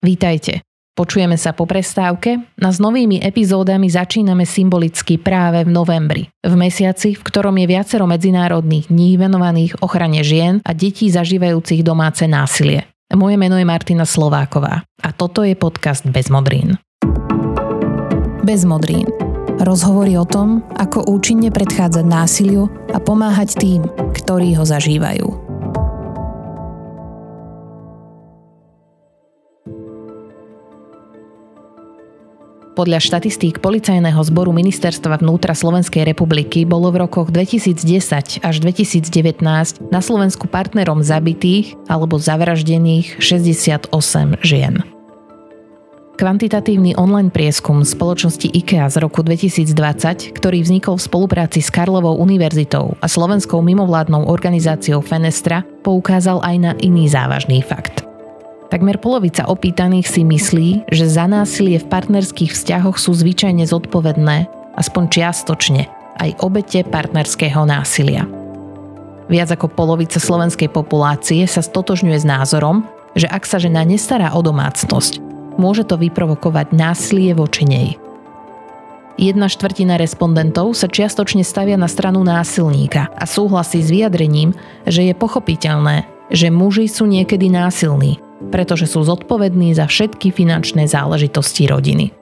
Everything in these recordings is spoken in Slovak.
Vítajte. Počujeme sa po prestávke a s novými epizódami začíname symbolicky práve v novembri. V mesiaci, v ktorom je viacero medzinárodných dní venovaných ochrane žien a detí zažívajúcich domáce násilie. Moje meno je Martina Slováková a toto je podcast Bez modrín. Bez modrín. Rozhovory o tom, ako účinne predchádzať násiliu a pomáhať tým, ktorí ho zažívajú. Podľa štatistík Policajného zboru Ministerstva vnútra Slovenskej republiky bolo v rokoch 2010 až 2019 na Slovensku partnerom zabitých alebo zavraždených 68 žien. Kvantitatívny online prieskum spoločnosti IKEA z roku 2020, ktorý vznikol v spolupráci s Karlovou univerzitou a slovenskou mimovládnou organizáciou Fenestra, poukázal aj na iný závažný fakt. Takmer polovica opýtaných si myslí, že za násilie v partnerských vzťahoch sú zvyčajne zodpovedné, aspoň čiastočne, aj obete partnerského násilia. Viac ako polovica slovenskej populácie sa stotožňuje s názorom, že ak sa žena nestará o domácnosť, môže to vyprovokovať násilie voči nej. Jedna štvrtina respondentov sa čiastočne stavia na stranu násilníka a súhlasí s vyjadrením, že je pochopiteľné, že muži sú niekedy násilní, pretože sú zodpovední za všetky finančné záležitosti rodiny.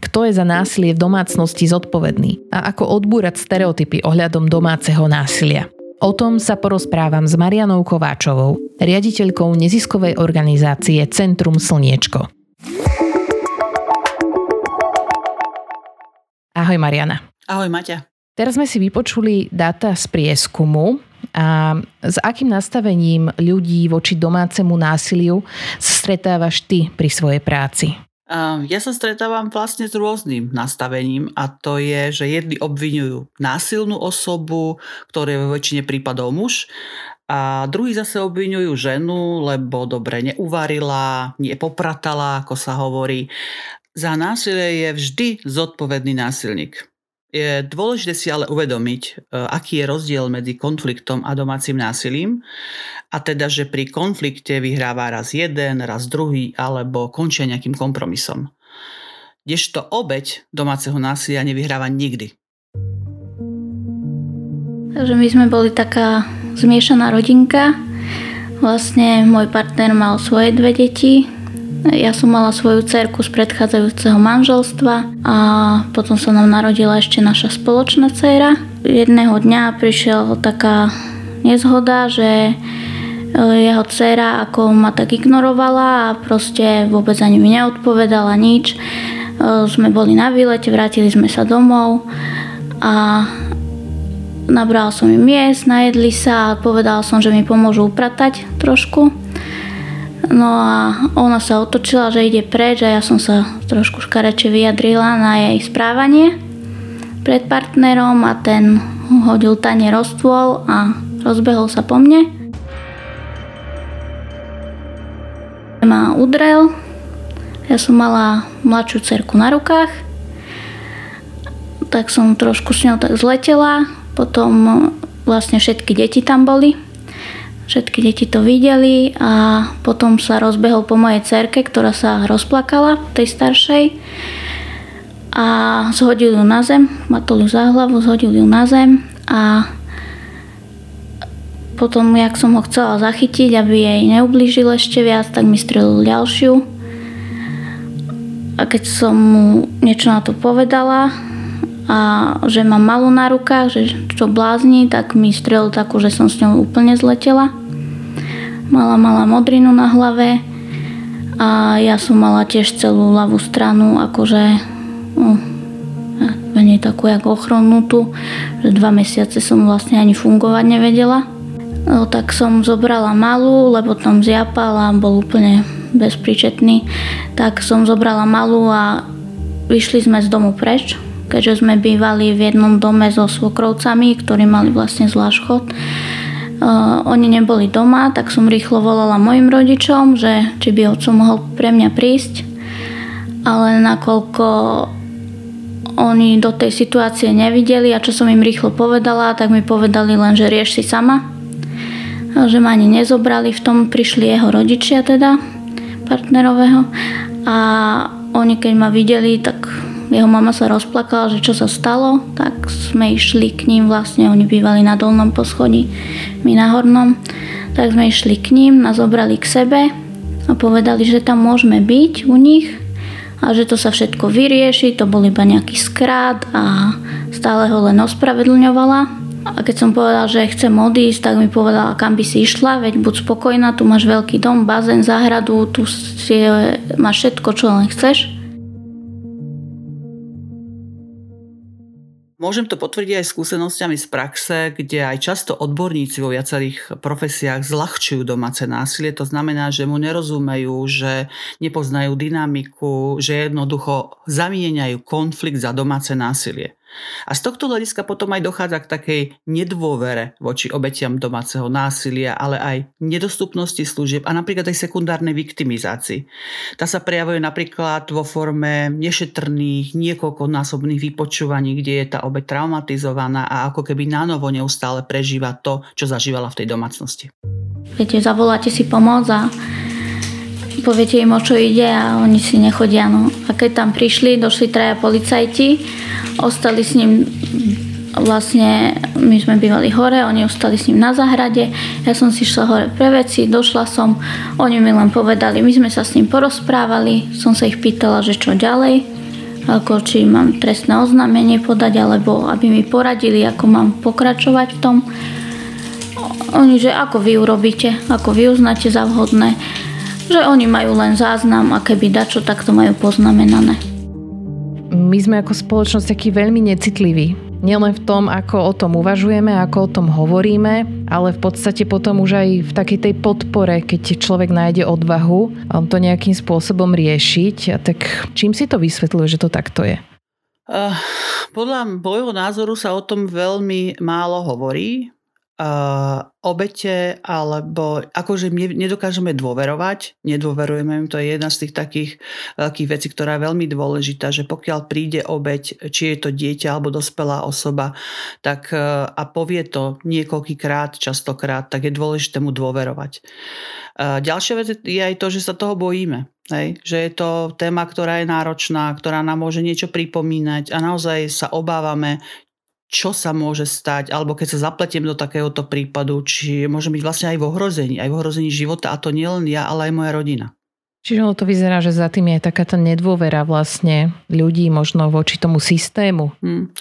Kto je za násilie v domácnosti zodpovedný a ako odbúrať stereotypy ohľadom domáceho násilia? O tom sa porozprávam s Marianou Kováčovou, riaditeľkou neziskovej organizácie Centrum Slniečko. Ahoj Mariana. Ahoj Maťa. Teraz sme si vypočuli dáta z prieskumu a s akým nastavením ľudí voči domácemu násiliu stretávaš ty pri svojej práci? Ja sa stretávam vlastne s rôznym nastavením a to je, že jedni obvinujú násilnú osobu, ktorý je vo väčšine prípadov muž a druhí zase obvinujú ženu, lebo dobre neuvarila, nepopratala, ako sa hovorí. Za násilie je vždy zodpovedný násilník. Je dôležité si ale uvedomiť, e, aký je rozdiel medzi konfliktom a domácim násilím a teda, že pri konflikte vyhráva raz jeden, raz druhý alebo končia nejakým kompromisom. Kdežto obeď domáceho násilia nevyhráva nikdy. Takže my sme boli taká zmiešaná rodinka. Vlastne môj partner mal svoje dve deti, ja som mala svoju cerku z predchádzajúceho manželstva a potom sa nám narodila ešte naša spoločná dcera. Jedného dňa prišiel taká nezhoda, že e, jeho dcera ako ma tak ignorovala a proste vôbec ani mi neodpovedala nič. E, sme boli na výlete, vrátili sme sa domov a nabral som im miest, najedli sa a povedal som, že mi pomôžu upratať trošku. No a ona sa otočila, že ide preč a ja som sa trošku škareče vyjadrila na jej správanie pred partnerom a ten hodil tanie rozstôl a rozbehol sa po mne. Ma udrel, ja som mala mladšiu cerku na rukách, tak som trošku s ňou tak zletela, potom vlastne všetky deti tam boli, Všetky deti to videli a potom sa rozbehol po mojej cerke, ktorá sa rozplakala, tej staršej a zhodil ju na zem, matol ju za hlavu, zhodil ju na zem a potom, jak som ho chcela zachytiť, aby jej neublížil ešte viac, tak mi strelil ďalšiu. A keď som mu niečo na to povedala, a že mám malú na rukách, že čo blázni, tak mi strelil takú, že som s ňou úplne zletela. Mala mala modrinu na hlave a ja som mala tiež celú ľavú stranu, akože no, menej takú jak ochronnutú, že dva mesiace som vlastne ani fungovať nevedela. No, tak som zobrala malú, lebo tam zjapal a bol úplne bezpríčetný. Tak som zobrala malú a vyšli sme z domu preč keďže sme bývali v jednom dome so svokrovcami, ktorí mali vlastne zvlášť chod. Uh, oni neboli doma, tak som rýchlo volala mojim rodičom, že či by otco mohol pre mňa prísť. Ale nakoľko oni do tej situácie nevideli a čo som im rýchlo povedala, tak mi povedali len, že rieš si sama. že ma ani nezobrali, v tom prišli jeho rodičia teda, partnerového a oni keď ma videli, tak jeho mama sa rozplakala, že čo sa stalo, tak sme išli k ním, vlastne oni bývali na dolnom poschodí, my na hornom, tak sme išli k ním, nás zobrali k sebe a povedali, že tam môžeme byť u nich a že to sa všetko vyrieši, to bol iba nejaký skrát a stále ho len ospravedlňovala a keď som povedala, že chcem odísť, tak mi povedala, kam by si išla, veď buď spokojná, tu máš veľký dom, bazén, záhradu, tu si, máš všetko, čo len chceš. Môžem to potvrdiť aj skúsenosťami z praxe, kde aj často odborníci vo viacerých profesiách zľahčujú domáce násilie. To znamená, že mu nerozumejú, že nepoznajú dynamiku, že jednoducho zamieňajú konflikt za domáce násilie. A z tohto hľadiska potom aj dochádza k takej nedôvere voči obetiam domáceho násilia, ale aj nedostupnosti služieb a napríklad aj sekundárnej viktimizácii. Tá sa prejavuje napríklad vo forme nešetrných, niekoľkonásobných vypočúvaní, kde je tá obeť traumatizovaná a ako keby nanovo neustále prežíva to, čo zažívala v tej domácnosti. Viete, zavoláte si pomoc a poviete im, o čo ide a oni si nechodia. No. Keď tam prišli, došli traja policajti, ostali s ním vlastne my sme bývali hore, oni ostali s ním na záhrade, ja som si šla hore pre veci, došla som, oni mi len povedali, my sme sa s ním porozprávali, som sa ich pýtala, že čo ďalej, ako či mám trestné oznámenie podať, alebo aby mi poradili, ako mám pokračovať v tom. Oni, že ako vy urobíte, ako vy uznáte za vhodné že oni majú len záznam a keby dačo, tak to majú poznamenané. My sme ako spoločnosť takí veľmi necitliví. Nielen v tom, ako o tom uvažujeme, ako o tom hovoríme, ale v podstate potom už aj v takej tej podpore, keď človek nájde odvahu um, to nejakým spôsobom riešiť. A tak čím si to vysvetľuje, že to takto je? Uh, podľa môjho názoru sa o tom veľmi málo hovorí obete, alebo akože nedokážeme dôverovať, nedôverujeme im, to je jedna z tých takých veľkých vecí, ktorá je veľmi dôležitá, že pokiaľ príde obeť, či je to dieťa alebo dospelá osoba, tak a povie to niekoľkýkrát, častokrát, tak je dôležité mu dôverovať. Ďalšia vec je aj to, že sa toho bojíme. Hej, že je to téma, ktorá je náročná, ktorá nám môže niečo pripomínať a naozaj sa obávame, čo sa môže stať, alebo keď sa zapletiem do takéhoto prípadu, či môže byť vlastne aj v ohrození, aj v ohrození života, a to nielen ja, ale aj moja rodina. Čiže ono to vyzerá, že za tým je takáto nedôvera vlastne ľudí možno voči tomu systému. Hmm.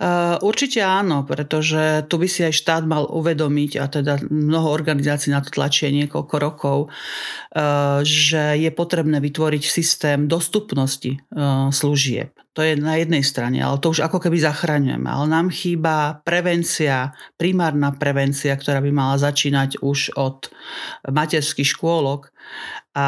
Uh, určite áno, pretože tu by si aj štát mal uvedomiť, a teda mnoho organizácií na to tlačie niekoľko rokov, uh, že je potrebné vytvoriť systém dostupnosti uh, služieb. To je na jednej strane, ale to už ako keby zachraňujeme. Ale nám chýba prevencia, primárna prevencia, ktorá by mala začínať už od materských škôlok a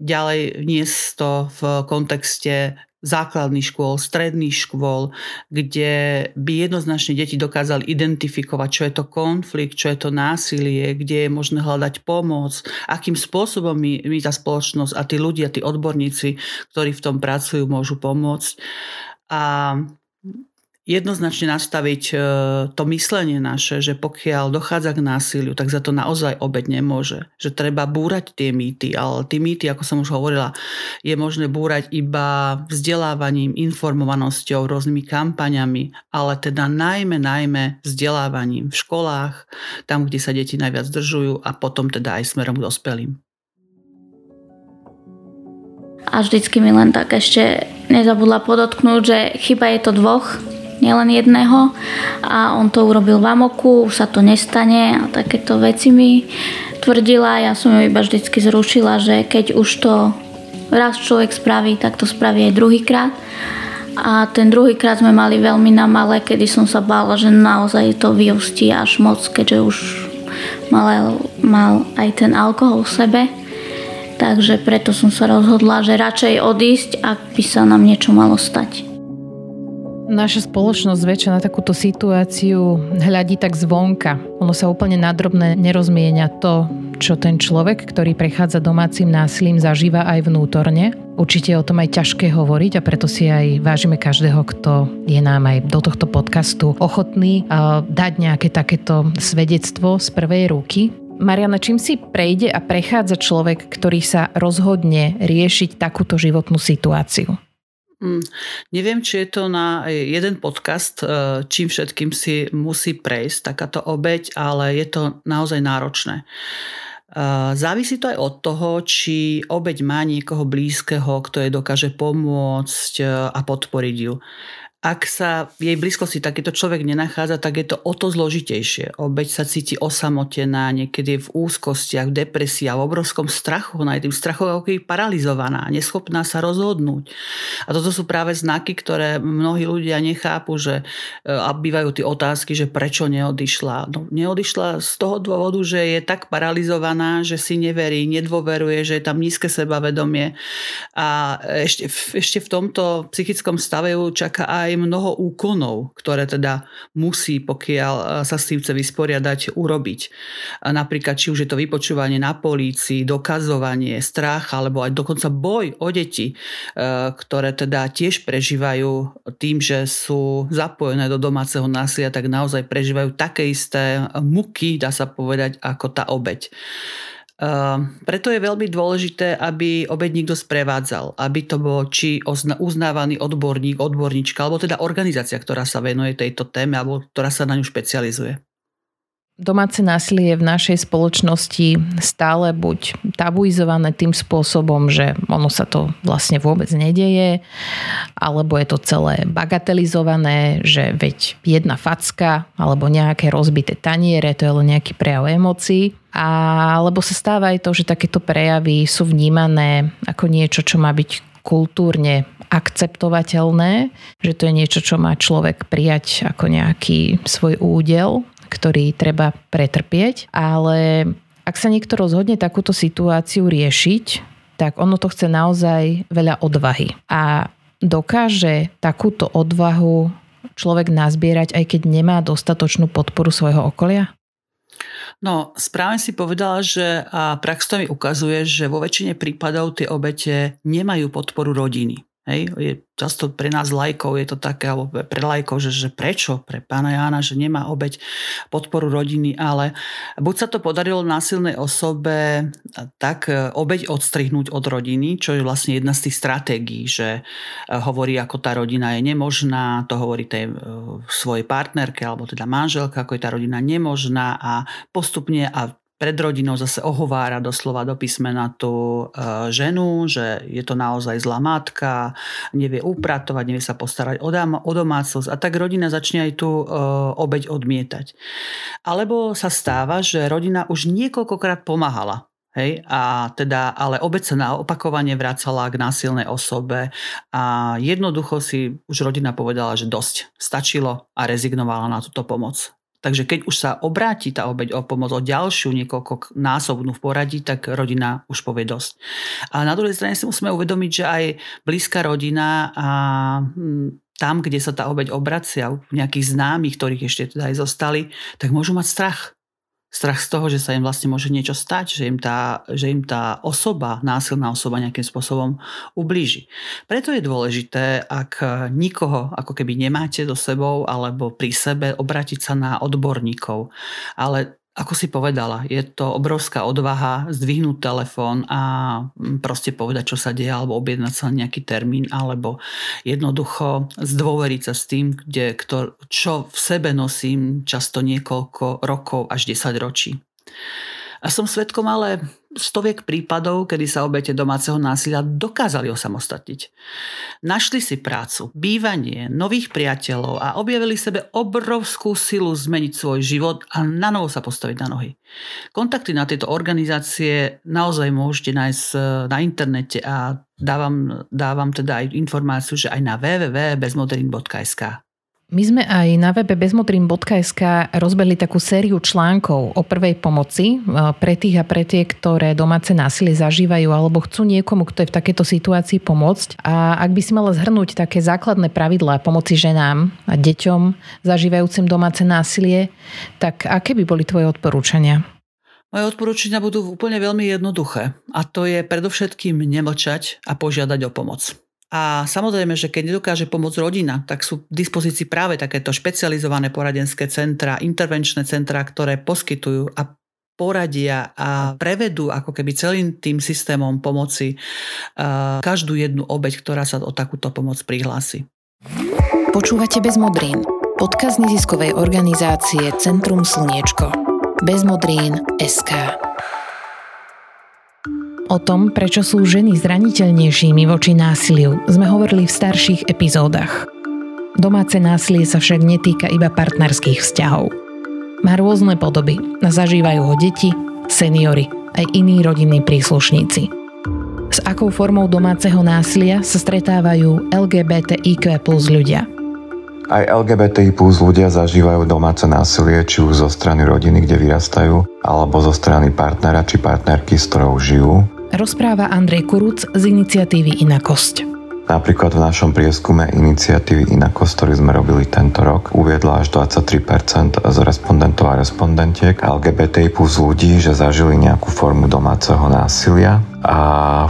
ďalej vniesť to v kontexte základných škôl, stredných škôl, kde by jednoznačne deti dokázali identifikovať, čo je to konflikt, čo je to násilie, kde je možné hľadať pomoc, akým spôsobom my, my tá spoločnosť a tí ľudia, tí odborníci, ktorí v tom pracujú, môžu pomôcť. A jednoznačne nastaviť e, to myslenie naše, že pokiaľ dochádza k násiliu, tak za to naozaj obed nemôže. Že treba búrať tie mýty, ale tie mýty, ako som už hovorila, je možné búrať iba vzdelávaním, informovanosťou, rôznymi kampaňami, ale teda najmä, najmä vzdelávaním v školách, tam, kde sa deti najviac držujú a potom teda aj smerom k dospelým. A vždycky mi len tak ešte nezabudla podotknúť, že chyba je to dvoch, nielen jedného a on to urobil v amoku, už sa to nestane a takéto veci mi tvrdila. Ja som ju iba vždycky zrušila, že keď už to raz človek spraví, tak to spraví aj druhýkrát. A ten druhýkrát sme mali veľmi na malé, kedy som sa bála, že naozaj to vyústi až moc, keďže už mal, mal aj ten alkohol v sebe. Takže preto som sa rozhodla, že radšej odísť, ak by sa nám niečo malo stať. Naša spoločnosť väčšia na takúto situáciu hľadí tak zvonka. Ono sa úplne nadrobne nerozmienia to, čo ten človek, ktorý prechádza domácim násilím, zažíva aj vnútorne. Určite je o tom aj ťažké hovoriť a preto si aj vážime každého, kto je nám aj do tohto podcastu ochotný dať nejaké takéto svedectvo z prvej ruky. Mariana, čím si prejde a prechádza človek, ktorý sa rozhodne riešiť takúto životnú situáciu? Mm, neviem, či je to na jeden podcast, e, čím všetkým si musí prejsť takáto obeď, ale je to naozaj náročné. E, závisí to aj od toho, či obeď má niekoho blízkeho, kto jej dokáže pomôcť a podporiť ju ak sa v jej blízkosti takýto človek nenachádza, tak je to o to zložitejšie. Obeď sa cíti osamotená, niekedy je v úzkostiach, v depresii a v obrovskom strachu. Ona je tým strachom ako paralizovaná, neschopná sa rozhodnúť. A toto sú práve znaky, ktoré mnohí ľudia nechápu, že e, a bývajú tie otázky, že prečo neodišla. No, neodišla z toho dôvodu, že je tak paralizovaná, že si neverí, nedôveruje, že je tam nízke sebavedomie. A ešte, ešte v tomto psychickom stave ju čaká aj aj mnoho úkonov, ktoré teda musí, pokiaľ e, sa s tým chce vysporiadať, urobiť. A napríklad, či už je to vypočúvanie na polícii, dokazovanie, strach, alebo aj dokonca boj o deti, e, ktoré teda tiež prežívajú tým, že sú zapojené do domáceho násilia, tak naozaj prežívajú také isté muky, dá sa povedať, ako tá obeď. Ehm, preto je veľmi dôležité, aby obeď niekto sprevádzal, aby to bol či uznávaný odborník, odborníčka, alebo teda organizácia, ktorá sa venuje tejto téme, alebo ktorá sa na ňu špecializuje. Domáce násilie je v našej spoločnosti stále buď tabuizované tým spôsobom, že ono sa to vlastne vôbec nedeje, alebo je to celé bagatelizované, že veď jedna facka alebo nejaké rozbité taniere, to je len nejaký prejav emócií. Alebo sa stáva aj to, že takéto prejavy sú vnímané ako niečo, čo má byť kultúrne akceptovateľné, že to je niečo, čo má človek prijať ako nejaký svoj údel ktorý treba pretrpieť, ale ak sa niekto rozhodne takúto situáciu riešiť, tak ono to chce naozaj veľa odvahy. A dokáže takúto odvahu človek nazbierať, aj keď nemá dostatočnú podporu svojho okolia? No, správne si povedala, že a prax to mi ukazuje, že vo väčšine prípadov tie obete nemajú podporu rodiny. Hej, je často pre nás lajkov je to také, alebo pre lajkov, že, že prečo? Pre pána Jána, že nemá obeď podporu rodiny, ale buď sa to podarilo násilnej osobe tak e, obeď odstrihnúť od rodiny, čo je vlastne jedna z tých stratégií, že e, hovorí, ako tá rodina je nemožná, to hovorí tej e, svojej partnerke, alebo teda manželka, ako je tá rodina nemožná a postupne a pred rodinou zase ohovára doslova do písmena tú e, ženu, že je to naozaj zlá matka, nevie upratovať, nevie sa postarať o, dám, o domácnosť a tak rodina začne aj tú e, obeď odmietať. Alebo sa stáva, že rodina už niekoľkokrát pomáhala Hej, a teda, ale obec sa na opakovanie vracala k násilnej osobe a jednoducho si už rodina povedala, že dosť, stačilo a rezignovala na túto pomoc. Takže keď už sa obráti tá obeď o pomoc o ďalšiu niekoľko násobnú v poradí, tak rodina už povie dosť. A na druhej strane si musíme uvedomiť, že aj blízka rodina a hm, tam, kde sa tá obeď obracia, nejakých známych, ktorých ešte teda aj zostali, tak môžu mať strach strach z toho, že sa im vlastne môže niečo stať, že im tá, že im tá osoba, násilná osoba nejakým spôsobom ublíži. Preto je dôležité, ak nikoho ako keby nemáte do sebou alebo pri sebe, obratiť sa na odborníkov. Ale ako si povedala, je to obrovská odvaha zdvihnúť telefón a mm, proste povedať, čo sa deje, alebo objednať sa nejaký termín, alebo jednoducho zdôveriť sa s tým, kde, kto, čo v sebe nosím často niekoľko rokov až 10 ročí. A som svetkom ale stoviek prípadov, kedy sa obete domáceho násilia dokázali osamostatniť. Našli si prácu, bývanie, nových priateľov a objavili sebe obrovskú silu zmeniť svoj život a na novo sa postaviť na nohy. Kontakty na tieto organizácie naozaj môžete nájsť e, na internete a dávam, dávam teda aj informáciu, že aj na www.bezmoderin.sk. My sme aj na webe bezmotrim.sk rozbehli takú sériu článkov o prvej pomoci e, pre tých a pre tie, ktoré domáce násilie zažívajú alebo chcú niekomu, kto je v takejto situácii pomôcť. A ak by si mala zhrnúť také základné pravidlá pomoci ženám a deťom zažívajúcim domáce násilie, tak aké by boli tvoje odporúčania? Moje odporúčania budú úplne veľmi jednoduché a to je predovšetkým nemlčať a požiadať o pomoc. A samozrejme, že keď nedokáže pomôcť rodina, tak sú v dispozícii práve takéto špecializované poradenské centra, intervenčné centra, ktoré poskytujú a poradia a prevedú ako keby celým tým systémom pomoci každú jednu obeď, ktorá sa o takúto pomoc prihlási. Počúvate bez modrín. Podkaz neziskovej organizácie Centrum Slniečko. Bezmodrín SK. O tom, prečo sú ženy zraniteľnejšími voči násiliu, sme hovorili v starších epizódach. Domáce násilie sa však netýka iba partnerských vzťahov. Má rôzne podoby. Zažívajú ho deti, seniory, aj iní rodinní príslušníci. S akou formou domáceho násilia sa stretávajú LGBTIQ plus ľudia – aj LGBTI plus ľudia zažívajú domáce násilie, či už zo strany rodiny, kde vyrastajú, alebo zo strany partnera či partnerky, s ktorou žijú. Rozpráva Andrej Kuruc z iniciatívy Inakosť. Napríklad v našom prieskume iniciatívy Inakos, ktorý sme robili tento rok, uviedla až 23% z respondentov a respondentiek LGBTI plus ľudí, že zažili nejakú formu domáceho násilia a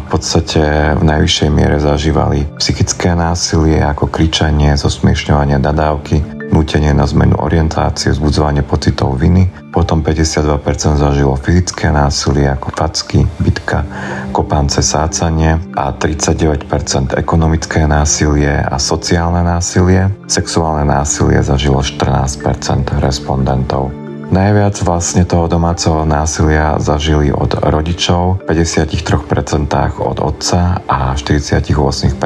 v podstate v najvyššej miere zažívali psychické násilie ako kričanie, zosmiešňovanie nadávky, nútenie na zmenu orientácie, vzbudzovanie pocitov viny. Potom 52% zažilo fyzické násilie ako facky, bitka, kopance, sácanie a 39% ekonomické násilie a sociálne násilie. Sexuálne násilie zažilo 14% respondentov. Najviac vlastne toho domáceho násilia zažili od rodičov, 53% od otca a 48%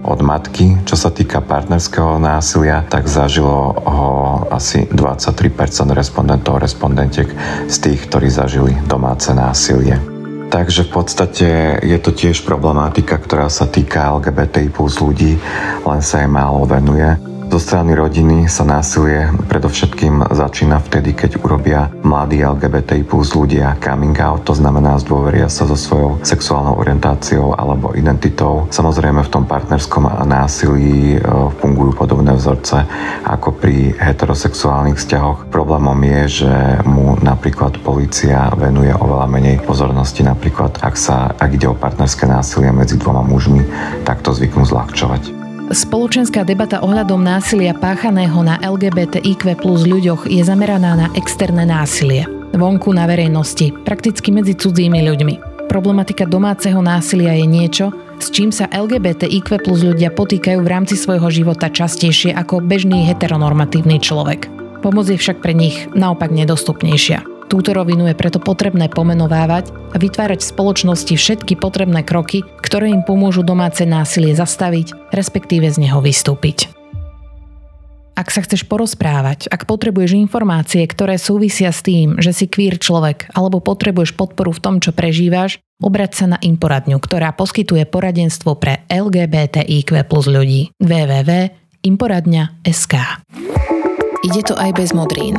od matky. Čo sa týka partnerského násilia, tak zažilo ho asi 23% respondentov respondentiek z tých, ktorí zažili domáce násilie. Takže v podstate je to tiež problematika, ktorá sa týka LGBTI plus ľudí, len sa jej málo venuje. Zo strany rodiny sa násilie predovšetkým začína vtedy, keď urobia mladí LGBTI plus ľudia coming out, to znamená zdôveria sa so svojou sexuálnou orientáciou alebo identitou. Samozrejme v tom partnerskom násilí e, fungujú podobné vzorce ako pri heterosexuálnych vzťahoch. Problémom je, že mu napríklad policia venuje oveľa menej pozornosti, napríklad ak sa ak ide o partnerské násilie medzi dvoma mužmi, tak to zvyknú zľahčovať. Spoločenská debata ohľadom násilia páchaného na LGBTIQ plus ľuďoch je zameraná na externé násilie. Vonku na verejnosti, prakticky medzi cudzími ľuďmi. Problematika domáceho násilia je niečo, s čím sa LGBTIQ plus ľudia potýkajú v rámci svojho života častejšie ako bežný heteronormatívny človek. Pomoc je však pre nich naopak nedostupnejšia. Túto rovinu je preto potrebné pomenovávať a vytvárať v spoločnosti všetky potrebné kroky, ktoré im pomôžu domáce násilie zastaviť, respektíve z neho vystúpiť. Ak sa chceš porozprávať, ak potrebuješ informácie, ktoré súvisia s tým, že si queer človek alebo potrebuješ podporu v tom, čo prežívaš, obrať sa na Imporadňu, ktorá poskytuje poradenstvo pre LGBTIQ plus ľudí. www.imporadňa.sk Ide to aj bez modrín.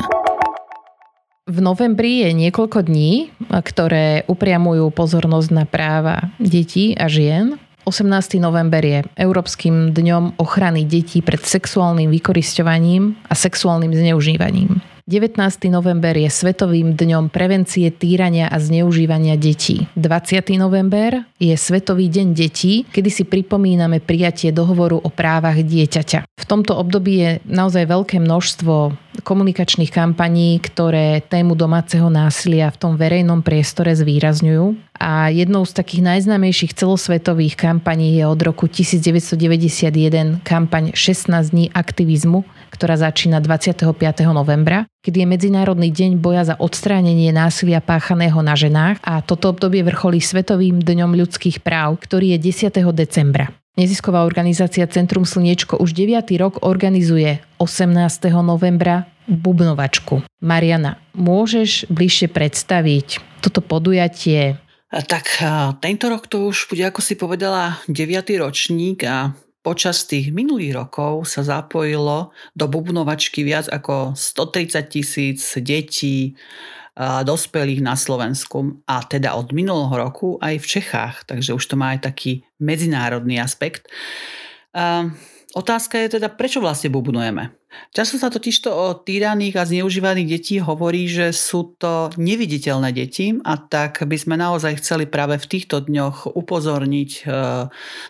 V novembri je niekoľko dní, ktoré upriamujú pozornosť na práva detí a žien. 18. november je Európskym dňom ochrany detí pred sexuálnym vykoristovaním a sexuálnym zneužívaním. 19. november je Svetovým dňom prevencie týrania a zneužívania detí. 20. november je Svetový deň detí, kedy si pripomíname prijatie dohovoru o právach dieťaťa. V tomto období je naozaj veľké množstvo komunikačných kampaní, ktoré tému domáceho násilia v tom verejnom priestore zvýrazňujú. A jednou z takých najznámejších celosvetových kampaní je od roku 1991 kampaň 16 dní aktivizmu, ktorá začína 25. novembra, kedy je Medzinárodný deň boja za odstránenie násilia páchaného na ženách a toto obdobie vrcholí Svetovým dňom ľudských práv, ktorý je 10. decembra. Nezisková organizácia Centrum Slniečko už 9. rok organizuje 18. novembra bubnovačku. Mariana, môžeš bližšie predstaviť toto podujatie? Tak tento rok to už bude, ako si povedala, 9. ročník a Počas tých minulých rokov sa zapojilo do bubnovačky viac ako 130 tisíc detí, dospelých na Slovensku a teda od minulého roku aj v Čechách, takže už to má aj taký medzinárodný aspekt. Otázka je teda, prečo vlastne bubnujeme? Často sa totiž to o týraných a zneužívaných detí hovorí, že sú to neviditeľné deti a tak by sme naozaj chceli práve v týchto dňoch upozorniť e,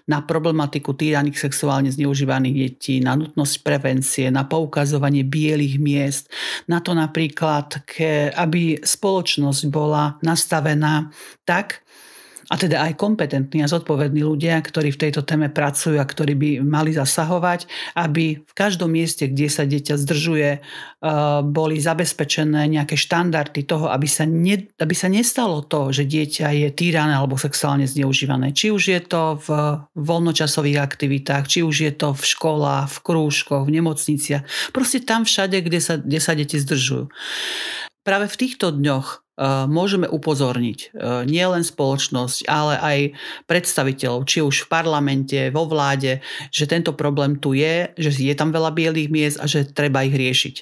na problematiku týraných sexuálne zneužívaných detí, na nutnosť prevencie, na poukazovanie bielých miest, na to napríklad, aby spoločnosť bola nastavená tak, a teda aj kompetentní a zodpovední ľudia, ktorí v tejto téme pracujú a ktorí by mali zasahovať, aby v každom mieste, kde sa dieťa zdržuje, eh, boli zabezpečené nejaké štandardy toho, aby sa, ne, aby sa nestalo to, že dieťa je týrané alebo sexuálne zneužívané. Či už je to v voľnočasových aktivitách, či už je to v školách, v krúžkoch, v nemocniciach. Proste tam všade, kde sa, kde sa deti zdržujú. Práve v týchto dňoch môžeme upozorniť eh, nielen spoločnosť, ale aj predstaviteľov, či už v parlamente, vo vláde, že tento problém tu je, že je tam veľa bielých miest a že treba ich riešiť.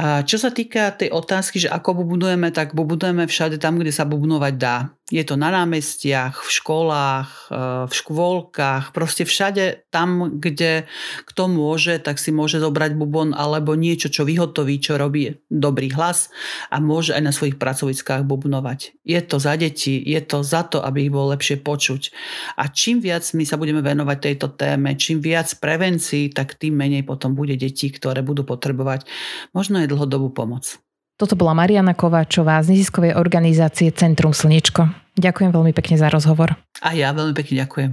Čo sa týka tej otázky, že ako bubnujeme, tak bubnujeme všade tam, kde sa bubnovať dá. Je to na námestiach, v školách, e, v škôlkach, proste všade tam, kde kto môže, tak si môže zobrať bubon alebo niečo, čo vyhotoví, čo robí dobrý hlas a môže aj na svojich pracoviskách bubnovať. Je to za deti, je to za to, aby ich bolo lepšie počuť. A čím viac my sa budeme venovať tejto téme, čím viac prevencií, tak tým menej potom bude detí, ktoré budú potrebovať možno aj dlhodobú pomoc. Toto bola Mariana Kováčová z neziskovej organizácie Centrum Slniečko. Ďakujem veľmi pekne za rozhovor. A ja veľmi pekne ďakujem.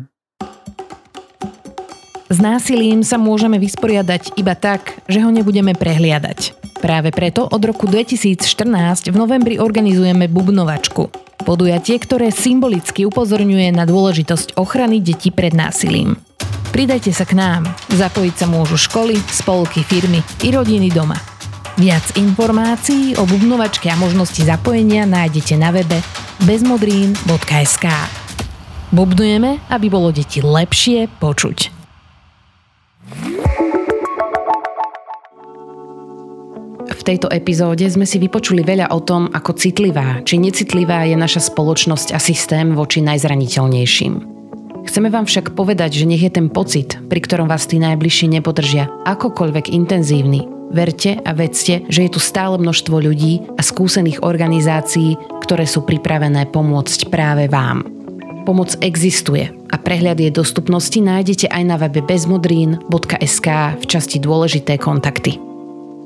S násilím sa môžeme vysporiadať iba tak, že ho nebudeme prehliadať. Práve preto od roku 2014 v novembri organizujeme Bubnovačku. Podujatie, ktoré symbolicky upozorňuje na dôležitosť ochrany detí pred násilím. Pridajte sa k nám. Zapojiť sa môžu školy, spolky, firmy i rodiny doma. Viac informácií o bubnovačke a možnosti zapojenia nájdete na webe bezmodrín.sk. Bubnujeme, aby bolo deti lepšie počuť. V tejto epizóde sme si vypočuli veľa o tom, ako citlivá či necitlivá je naša spoločnosť a systém voči najzraniteľnejším. Chceme vám však povedať, že nech je ten pocit, pri ktorom vás tí najbližší nepodržia, akokoľvek intenzívny, Verte a vedzte, že je tu stále množstvo ľudí a skúsených organizácií, ktoré sú pripravené pomôcť práve vám. Pomoc existuje a prehľad jej dostupnosti nájdete aj na webe bezmodrín.sk v časti Dôležité kontakty.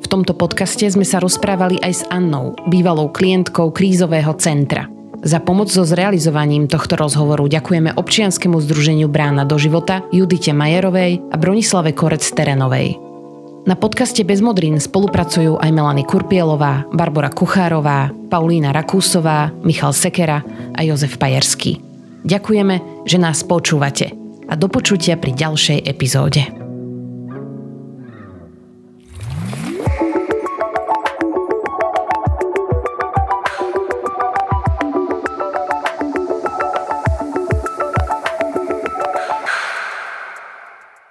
V tomto podcaste sme sa rozprávali aj s Annou, bývalou klientkou krízového centra. Za pomoc so zrealizovaním tohto rozhovoru ďakujeme občianskému združeniu Brána do života, Judite Majerovej a Bronislave Korec-Terenovej. Na podcaste Bez modrín spolupracujú aj Melany Kurpielová, Barbara Kuchárová, Paulína Rakúsová, Michal Sekera a Jozef Pajerský. Ďakujeme, že nás počúvate a do počutia pri ďalšej epizóde.